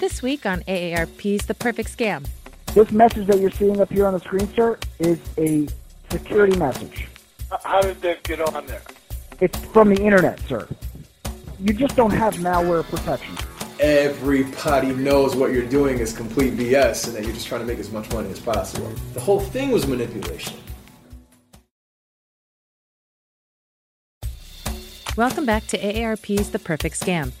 This week on AARP's The Perfect Scam. This message that you're seeing up here on the screen, sir, is a security message. How did that get on there? It's from the internet, sir. You just don't have malware protection. Everybody knows what you're doing is complete BS and that you're just trying to make as much money as possible. The whole thing was manipulation. Welcome back to AARP's The Perfect Scam.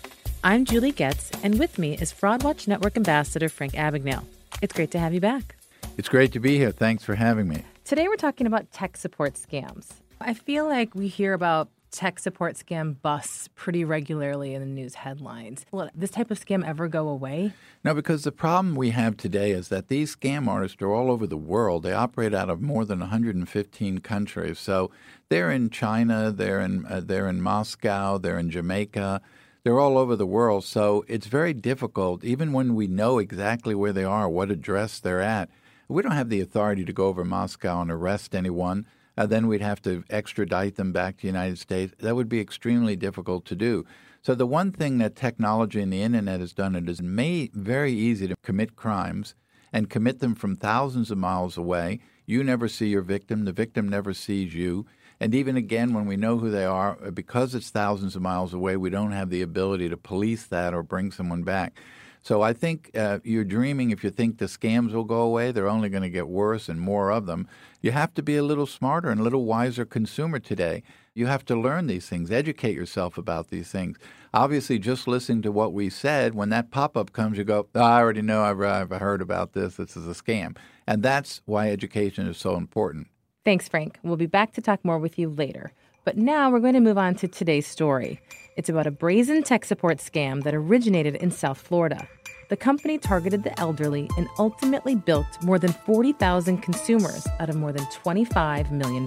I'm Julie Getz, and with me is FraudWatch Network Ambassador Frank Abagnale. It's great to have you back. It's great to be here. Thanks for having me. Today we're talking about tech support scams. I feel like we hear about tech support scam busts pretty regularly in the news headlines. Will this type of scam ever go away? No, because the problem we have today is that these scam artists are all over the world. They operate out of more than 115 countries. So they're in China, they're in uh, they're in Moscow, they're in Jamaica, they're all over the world. So it's very difficult, even when we know exactly where they are, what address they're at. We don't have the authority to go over Moscow and arrest anyone. Uh, then we'd have to extradite them back to the United States. That would be extremely difficult to do. So the one thing that technology and the internet has done it is made very easy to commit crimes and commit them from thousands of miles away. You never see your victim, the victim never sees you. And even again, when we know who they are, uh, because it's thousands of miles away, we don't have the ability to police that or bring someone back. So I think uh, you're dreaming if you think the scams will go away. They're only going to get worse and more of them. You have to be a little smarter and a little wiser consumer today. You have to learn these things, educate yourself about these things. Obviously, just listening to what we said, when that pop up comes, you go, oh, I already know, I've, I've heard about this, this is a scam. And that's why education is so important. Thanks, Frank. We'll be back to talk more with you later. But now we're going to move on to today's story. It's about a brazen tech support scam that originated in South Florida. The company targeted the elderly and ultimately built more than 40,000 consumers out of more than $25 million.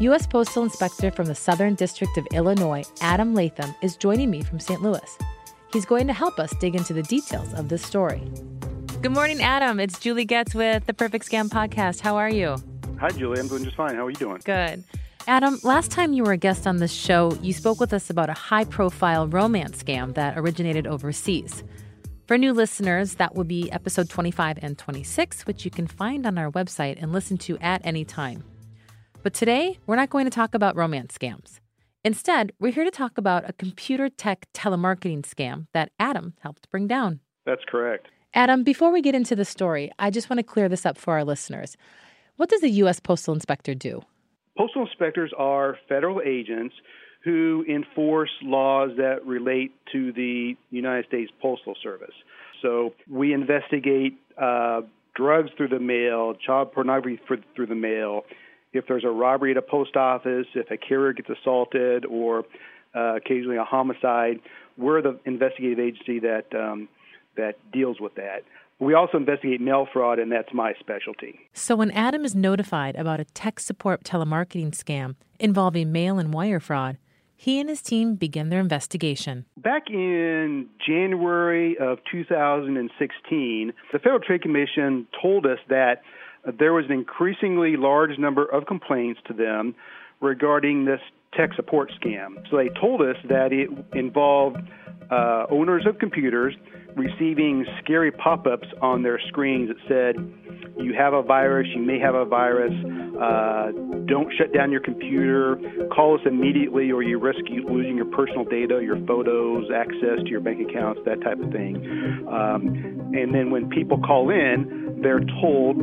U.S. Postal Inspector from the Southern District of Illinois, Adam Latham, is joining me from St. Louis. He's going to help us dig into the details of this story. Good morning, Adam. It's Julie Getz with the Perfect Scam Podcast. How are you? Hi, Julie. I'm doing just fine. How are you doing? Good. Adam, last time you were a guest on this show, you spoke with us about a high profile romance scam that originated overseas. For new listeners, that would be episode 25 and 26, which you can find on our website and listen to at any time. But today, we're not going to talk about romance scams. Instead, we're here to talk about a computer tech telemarketing scam that Adam helped bring down. That's correct. Adam, before we get into the story, I just want to clear this up for our listeners. What does a U.S. Postal Inspector do? Postal inspectors are federal agents who enforce laws that relate to the United States Postal Service. So we investigate uh, drugs through the mail, child pornography for, through the mail. If there's a robbery at a post office, if a carrier gets assaulted, or uh, occasionally a homicide, we're the investigative agency that um, that deals with that. We also investigate mail fraud, and that's my specialty. So, when Adam is notified about a tech support telemarketing scam involving mail and wire fraud, he and his team begin their investigation. Back in January of 2016, the Federal Trade Commission told us that there was an increasingly large number of complaints to them regarding this tech support scam. So they told us that it involved uh, owners of computers receiving scary pop ups on their screens that said, You have a virus, you may have a virus, uh, don't shut down your computer, call us immediately, or you risk losing your personal data, your photos, access to your bank accounts, that type of thing. Um, and then when people call in, they're told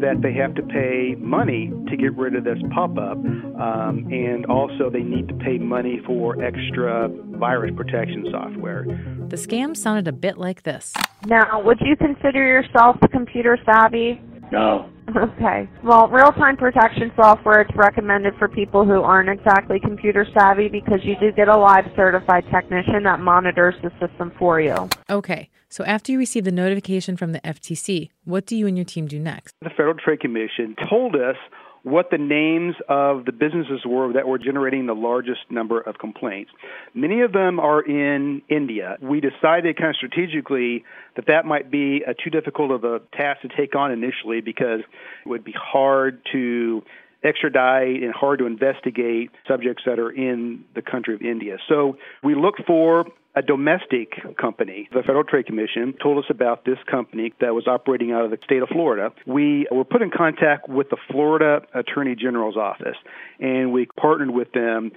that they have to pay money to get rid of this pop up, um, and also they need to pay money for extra virus protection software. The scam sounded a bit like this. Now, would you consider yourself computer savvy? No. Okay. Well, real time protection software it's recommended for people who aren't exactly computer savvy because you do get a live certified technician that monitors the system for you. Okay. So after you receive the notification from the FTC, what do you and your team do next? The Federal Trade Commission told us what the names of the businesses were that were generating the largest number of complaints. Many of them are in India. We decided kind of strategically that that might be a too difficult of a task to take on initially because it would be hard to extradite and hard to investigate subjects that are in the country of India. So we look for a domestic company. The Federal Trade Commission told us about this company that was operating out of the state of Florida. We were put in contact with the Florida Attorney General's office, and we partnered with them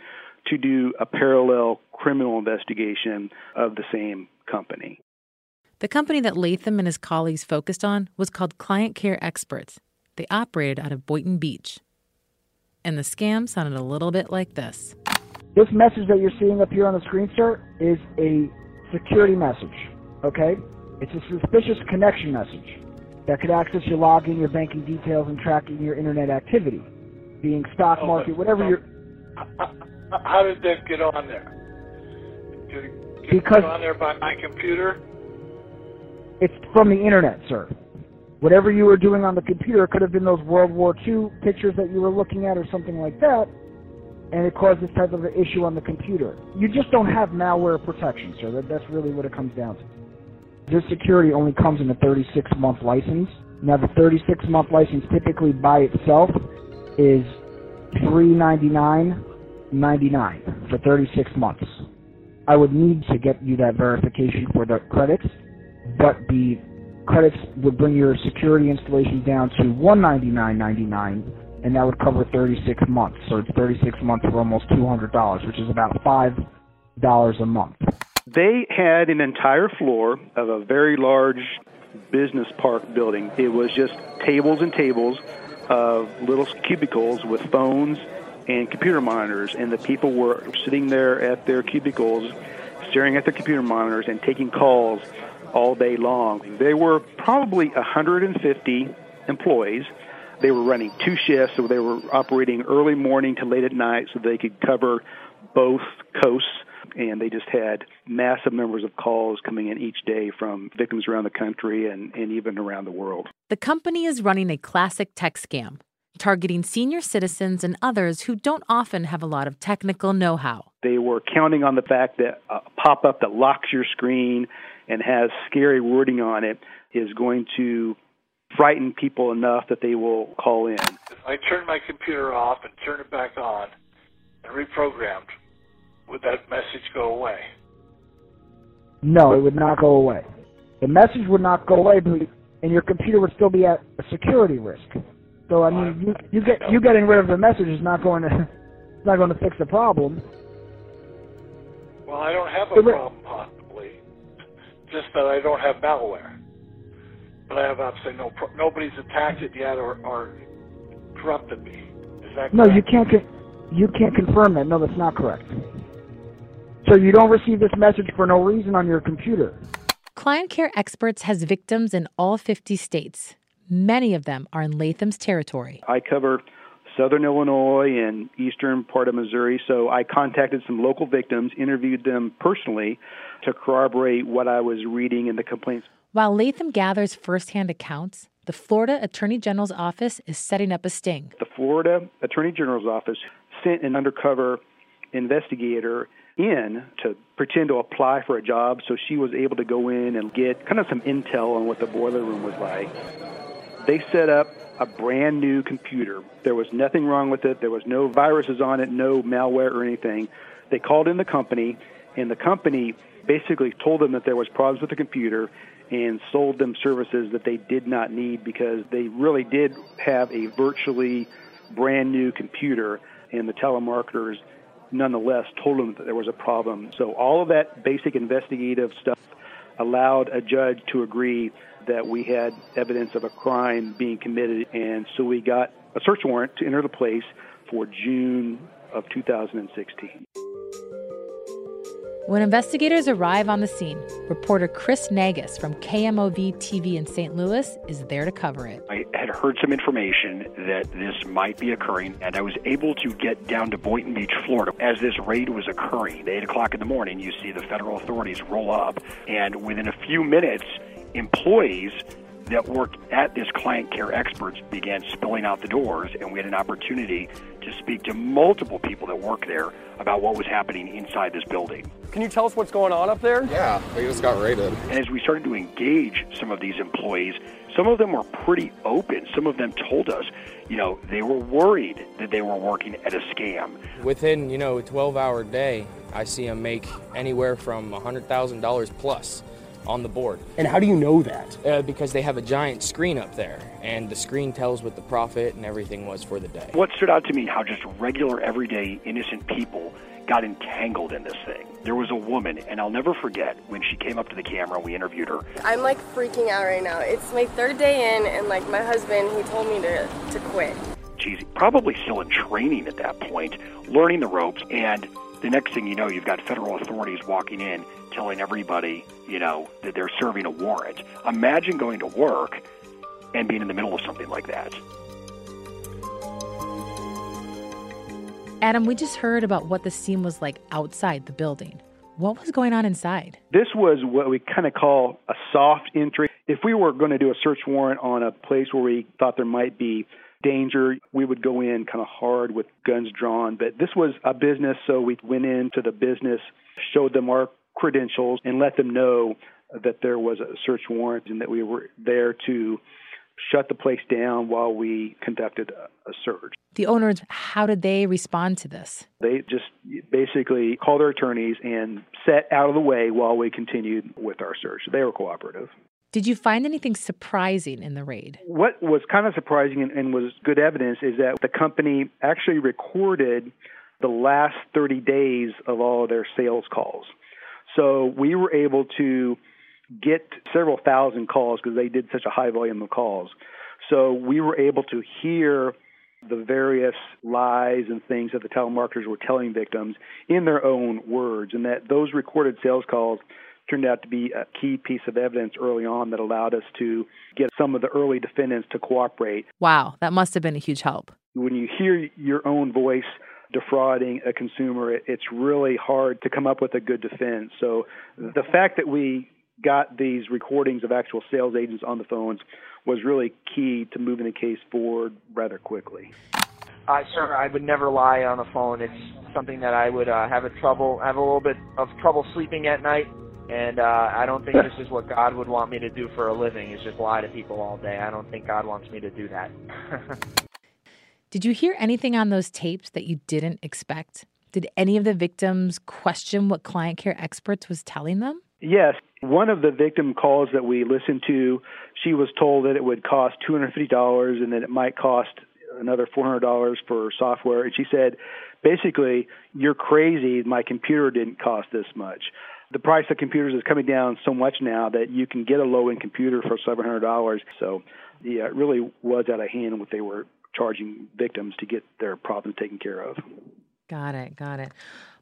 to do a parallel criminal investigation of the same company. The company that Latham and his colleagues focused on was called Client Care Experts. They operated out of Boynton Beach. And the scam sounded a little bit like this. This message that you're seeing up here on the screen, sir, is a security message. Okay? It's a suspicious connection message that could access your login, your banking details, and tracking your internet activity, being stock Oh, market, whatever so- you're. How- did that get on there? Did it Because- on there by my computer? It's from the internet, sir. Whatever you were doing on the computer it could have been those World War II pictures that you were looking at or something like that, and it caused this type of an issue on the computer. You just don't have malware protection, sir. That, that's really what it comes down to. This security only comes in a 36 month license. Now, the 36 month license typically by itself is $399.99 for 36 months. I would need to get you that verification for the credits, but the credits would bring your security installation down to $199.99, and that would cover 36 months. So it's 36 months for almost $200, which is about $5 a month. They had an entire floor of a very large business park building. It was just tables and tables of little cubicles with phones and computer monitors, and the people were sitting there at their cubicles, staring at their computer monitors and taking calls all day long. There were probably 150 employees. They were running two shifts, so they were operating early morning to late at night so they could cover both coasts and they just had massive numbers of calls coming in each day from victims around the country and, and even around the world. The company is running a classic tech scam, targeting senior citizens and others who don't often have a lot of technical know how. They were counting on the fact that a pop up that locks your screen and has scary wording on it is going to frighten people enough that they will call in. If I turned my computer off and turned it back on and reprogrammed, would that message go away? No, it would not go away. The message would not go away, and your computer would still be at a security risk. So I mean, you, you get you getting rid of the message is not going to it's not going to fix the problem. Well, I don't have a problem, possibly. Just that I don't have malware. But I have absolutely no pro- nobody's attacked it yet or, or corrupted me. Is that correct? No, you can't con- you can't confirm that. No, that's not correct. So you don't receive this message for no reason on your computer. Client Care Experts has victims in all 50 states. Many of them are in Latham's territory. I cover southern Illinois and eastern part of Missouri, so I contacted some local victims, interviewed them personally to corroborate what I was reading in the complaints. While Latham gathers firsthand accounts, the Florida Attorney General's office is setting up a sting. The Florida Attorney General's office sent an undercover investigator in to pretend to apply for a job so she was able to go in and get kind of some intel on what the boiler room was like. They set up a brand new computer. There was nothing wrong with it. There was no viruses on it, no malware or anything. They called in the company, and the company basically told them that there was problems with the computer and sold them services that they did not need because they really did have a virtually brand new computer, and the telemarketers nonetheless told them that there was a problem. So all of that basic investigative stuff allowed a judge to agree that we had evidence of a crime being committed, and so we got a search warrant to enter the place for June of 2016. When investigators arrive on the scene, reporter Chris Nagus from KMOV TV in St. Louis is there to cover it. I had heard some information that this might be occurring, and I was able to get down to Boynton Beach, Florida. As this raid was occurring, 8 o'clock in the morning, you see the federal authorities roll up, and within a few minutes, employees that worked at this client care experts began spilling out the doors, and we had an opportunity to speak to multiple people that work there about what was happening inside this building. Can you tell us what's going on up there? Yeah, we just got raided. And as we started to engage some of these employees, some of them were pretty open. Some of them told us, you know, they were worried that they were working at a scam. Within, you know, a 12 hour day, I see them make anywhere from $100,000 plus on the board. And how do you know that? Uh, because they have a giant screen up there, and the screen tells what the profit and everything was for the day. What stood out to me, how just regular, everyday, innocent people got entangled in this thing. There was a woman, and I'll never forget when she came up to the camera and we interviewed her. I'm like freaking out right now. It's my third day in, and like my husband, he told me to, to quit. She's probably still in training at that point, learning the ropes, and the next thing you know, you've got federal authorities walking in telling everybody, you know, that they're serving a warrant. Imagine going to work and being in the middle of something like that. Adam, we just heard about what the scene was like outside the building. What was going on inside? This was what we kind of call a soft entry. If we were going to do a search warrant on a place where we thought there might be danger, we would go in kind of hard with guns drawn. But this was a business, so we went into the business, showed them our credentials, and let them know that there was a search warrant and that we were there to shut the place down while we conducted a, search. The owners, how did they respond to this? They just basically called their attorneys and sat out of the way while we continued with our search. They were cooperative. Did you find anything surprising in the raid? What was kind of surprising and, and was good evidence is that the company actually recorded the last 30 days of all of their sales calls. So we were able to get several thousand calls because they did such a high volume of calls. So we were able to hear the various lies and things that the telemarketers were telling victims in their own words, and that those recorded sales calls turned out to be a key piece of evidence early on that allowed us to get some of the early defendants to cooperate. Wow, that must have been a huge help. When you hear your own voice defrauding a consumer, it's really hard to come up with a good defense. So the fact that we got these recordings of actual sales agents on the phones was really key to moving the case forward rather quickly. Uh, sir, I would never lie on the phone. It's something that I would uh, have a trouble, have a little bit of trouble sleeping at night, and uh, I don't think this is what God would want me to do for a living. Is just lie to people all day. I don't think God wants me to do that. Did you hear anything on those tapes that you didn't expect? Did any of the victims question what client care experts was telling them? Yes. One of the victim calls that we listened to, she was told that it would cost $250 and that it might cost another $400 for software. And she said, basically, you're crazy. My computer didn't cost this much. The price of computers is coming down so much now that you can get a low end computer for $700. So, yeah, it really was out of hand what they were charging victims to get their problems taken care of. Got it. Got it.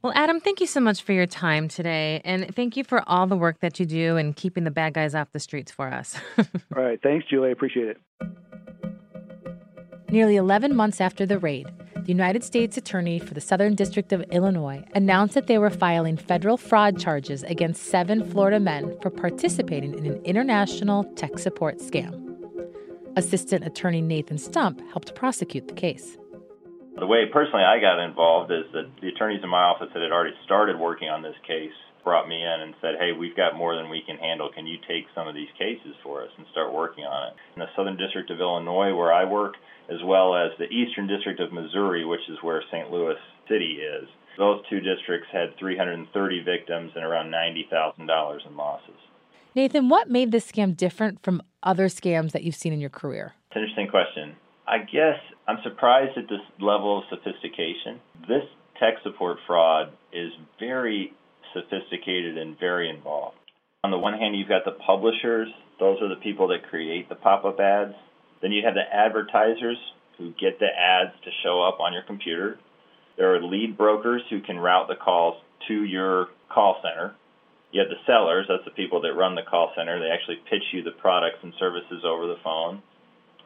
Well, Adam, thank you so much for your time today. And thank you for all the work that you do and keeping the bad guys off the streets for us. all right. Thanks, Julie. I appreciate it. Nearly 11 months after the raid, the United States Attorney for the Southern District of Illinois announced that they were filing federal fraud charges against seven Florida men for participating in an international tech support scam. Assistant Attorney Nathan Stump helped prosecute the case. The way personally I got involved is that the attorneys in my office that had already started working on this case brought me in and said, Hey, we've got more than we can handle. Can you take some of these cases for us and start working on it? In the Southern District of Illinois, where I work, as well as the Eastern District of Missouri, which is where St. Louis City is, those two districts had 330 victims and around $90,000 in losses. Nathan, what made this scam different from other scams that you've seen in your career? It's an interesting question. I guess I'm surprised at this level of sophistication. This tech support fraud is very sophisticated and very involved. On the one hand, you've got the publishers, those are the people that create the pop up ads. Then you have the advertisers who get the ads to show up on your computer. There are lead brokers who can route the calls to your call center. You have the sellers, that's the people that run the call center. They actually pitch you the products and services over the phone.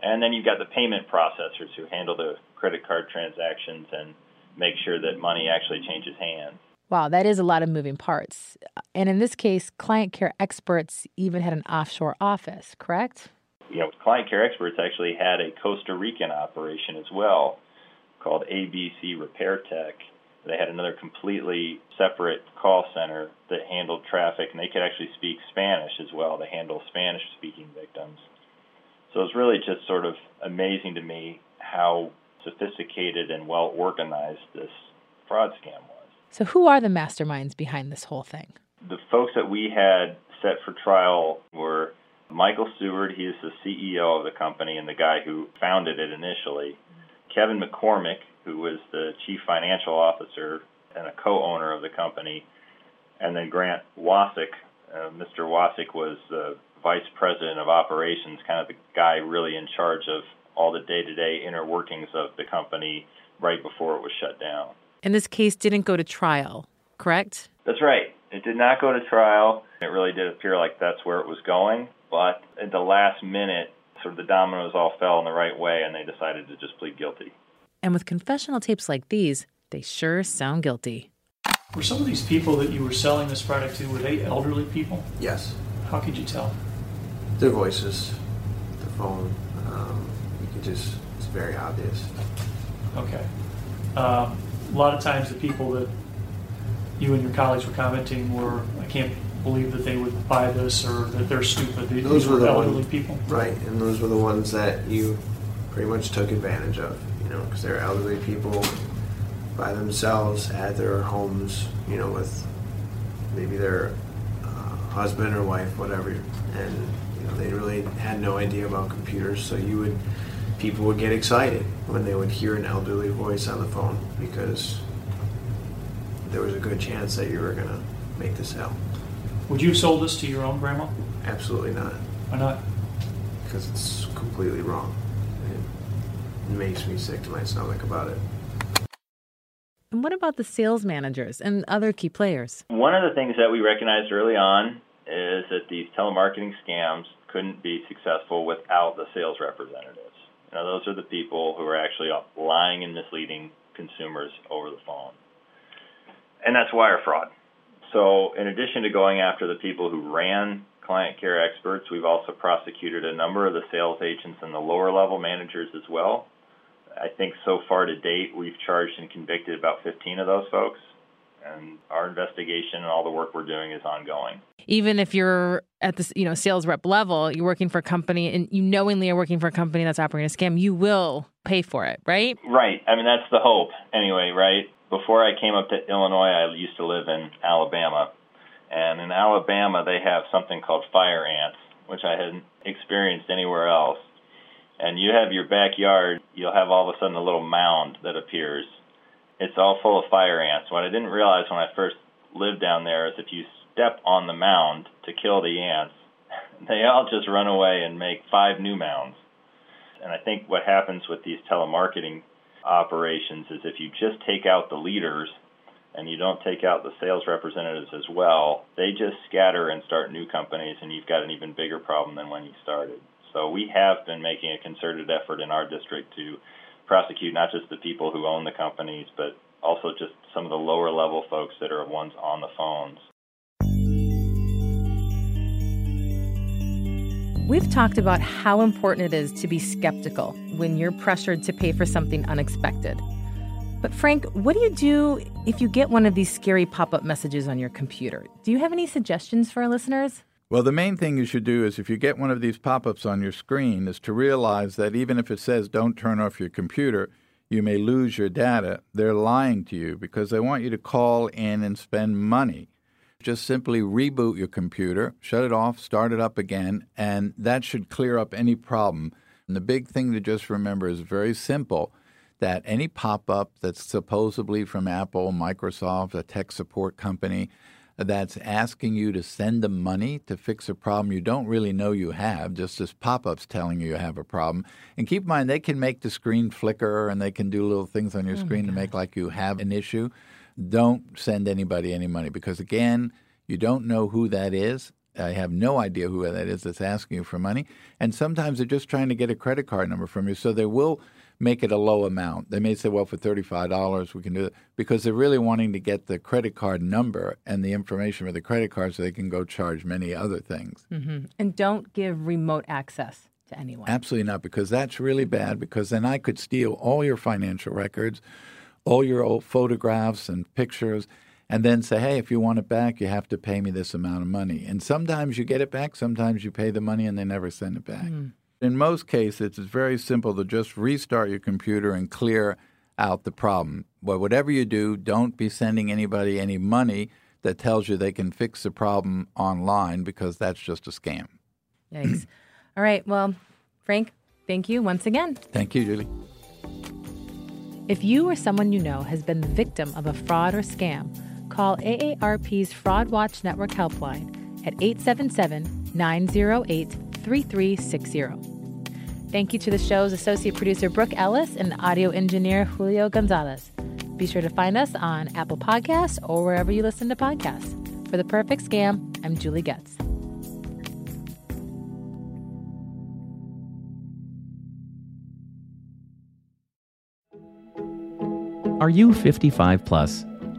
And then you've got the payment processors who handle the credit card transactions and make sure that money actually changes hands. Wow, that is a lot of moving parts. And in this case, client care experts even had an offshore office, correct? You know, client care experts actually had a Costa Rican operation as well called ABC Repair Tech they had another completely separate call center that handled traffic, and they could actually speak Spanish as well to handle Spanish speaking victims. So it's really just sort of amazing to me how sophisticated and well organized this fraud scam was. So, who are the masterminds behind this whole thing? The folks that we had set for trial were Michael Seward, he is the CEO of the company and the guy who founded it initially. Kevin McCormick, who was the chief financial officer and a co-owner of the company, and then Grant Wasick. Uh, Mr. Wasick was the vice president of operations, kind of the guy really in charge of all the day-to-day inner workings of the company right before it was shut down. And this case didn't go to trial, correct? That's right. It did not go to trial. It really did appear like that's where it was going, but at the last minute, sort of the dominoes all fell in the right way and they decided to just plead guilty. And with confessional tapes like these, they sure sound guilty. Were some of these people that you were selling this product to, were they elderly people? Yes. How could you tell? Their voices, the phone, um, you could just, it's very obvious. Okay. Um, a lot of times the people that you and your colleagues were commenting were, I can't believe that they would buy this or that they're stupid. These Those were the elderly ones, people. Right, and those were the ones that you pretty much took advantage of, you know, because they're elderly people by themselves at their homes, you know, with maybe their uh, husband or wife, whatever, and you know they really had no idea about computers. So you would, people would get excited when they would hear an elderly voice on the phone because there was a good chance that you were gonna make the sale. Would you have sold this to your own grandma? Absolutely not. Why not? Because it's completely wrong. It makes me sick to my stomach about it. And what about the sales managers and other key players? One of the things that we recognized early on is that these telemarketing scams couldn't be successful without the sales representatives. Now, those are the people who are actually lying and misleading consumers over the phone. And that's wire fraud. So, in addition to going after the people who ran client care experts, we've also prosecuted a number of the sales agents and the lower level managers as well. I think so far to date, we've charged and convicted about 15 of those folks. And our investigation and all the work we're doing is ongoing. Even if you're at this, you know, sales rep level, you're working for a company and you knowingly are working for a company that's operating a scam, you will pay for it, right? Right. I mean, that's the hope anyway, right? Before I came up to Illinois, I used to live in Alabama. And in Alabama, they have something called fire ants, which I hadn't experienced anywhere else. And you have your backyard, you'll have all of a sudden a little mound that appears. It's all full of fire ants. What I didn't realize when I first lived down there is if you step on the mound to kill the ants, they all just run away and make five new mounds. And I think what happens with these telemarketing operations is if you just take out the leaders and you don't take out the sales representatives as well, they just scatter and start new companies, and you've got an even bigger problem than when you started. So we have been making a concerted effort in our district to prosecute not just the people who own the companies, but also just some of the lower level folks that are ones on the phones. We've talked about how important it is to be skeptical when you're pressured to pay for something unexpected. But, Frank, what do you do if you get one of these scary pop up messages on your computer? Do you have any suggestions for our listeners? Well, the main thing you should do is if you get one of these pop ups on your screen, is to realize that even if it says don't turn off your computer, you may lose your data. They're lying to you because they want you to call in and spend money. Just simply reboot your computer, shut it off, start it up again, and that should clear up any problem. And the big thing to just remember is very simple that any pop up that's supposedly from Apple, Microsoft, a tech support company, that's asking you to send them money to fix a problem you don't really know you have, just as pop ups telling you you have a problem. And keep in mind, they can make the screen flicker and they can do little things on your Oh screen to make like you have an issue. Don't send anybody any money because, again, you don't know who that is. I have no idea who that is that's asking you for money. And sometimes they're just trying to get a credit card number from you. So they will make it a low amount. They may say, well, for $35, we can do it because they're really wanting to get the credit card number and the information for the credit card so they can go charge many other things. Mm-hmm. And don't give remote access to anyone. Absolutely not, because that's really bad. Because then I could steal all your financial records, all your old photographs and pictures, and then say, hey, if you want it back, you have to pay me this amount of money. And sometimes you get it back, sometimes you pay the money and they never send it back. Mm. In most cases, it's very simple to just restart your computer and clear out the problem. But whatever you do, don't be sending anybody any money that tells you they can fix the problem online because that's just a scam. Yikes. All right. Well, Frank, thank you once again. Thank you, Julie. If you or someone you know has been the victim of a fraud or scam, call AARP's Fraud Watch Network helpline at 877 908 3360. Thank you to the show's associate producer Brooke Ellis and audio engineer Julio Gonzalez. Be sure to find us on Apple Podcasts or wherever you listen to podcasts. For the perfect scam, I'm Julie Getz. Are you 55 plus?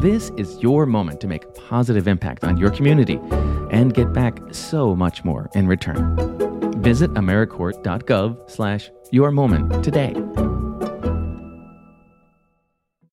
This is your moment to make a positive impact on your community and get back so much more in return. Visit AmeriCorps.gov slash your moment today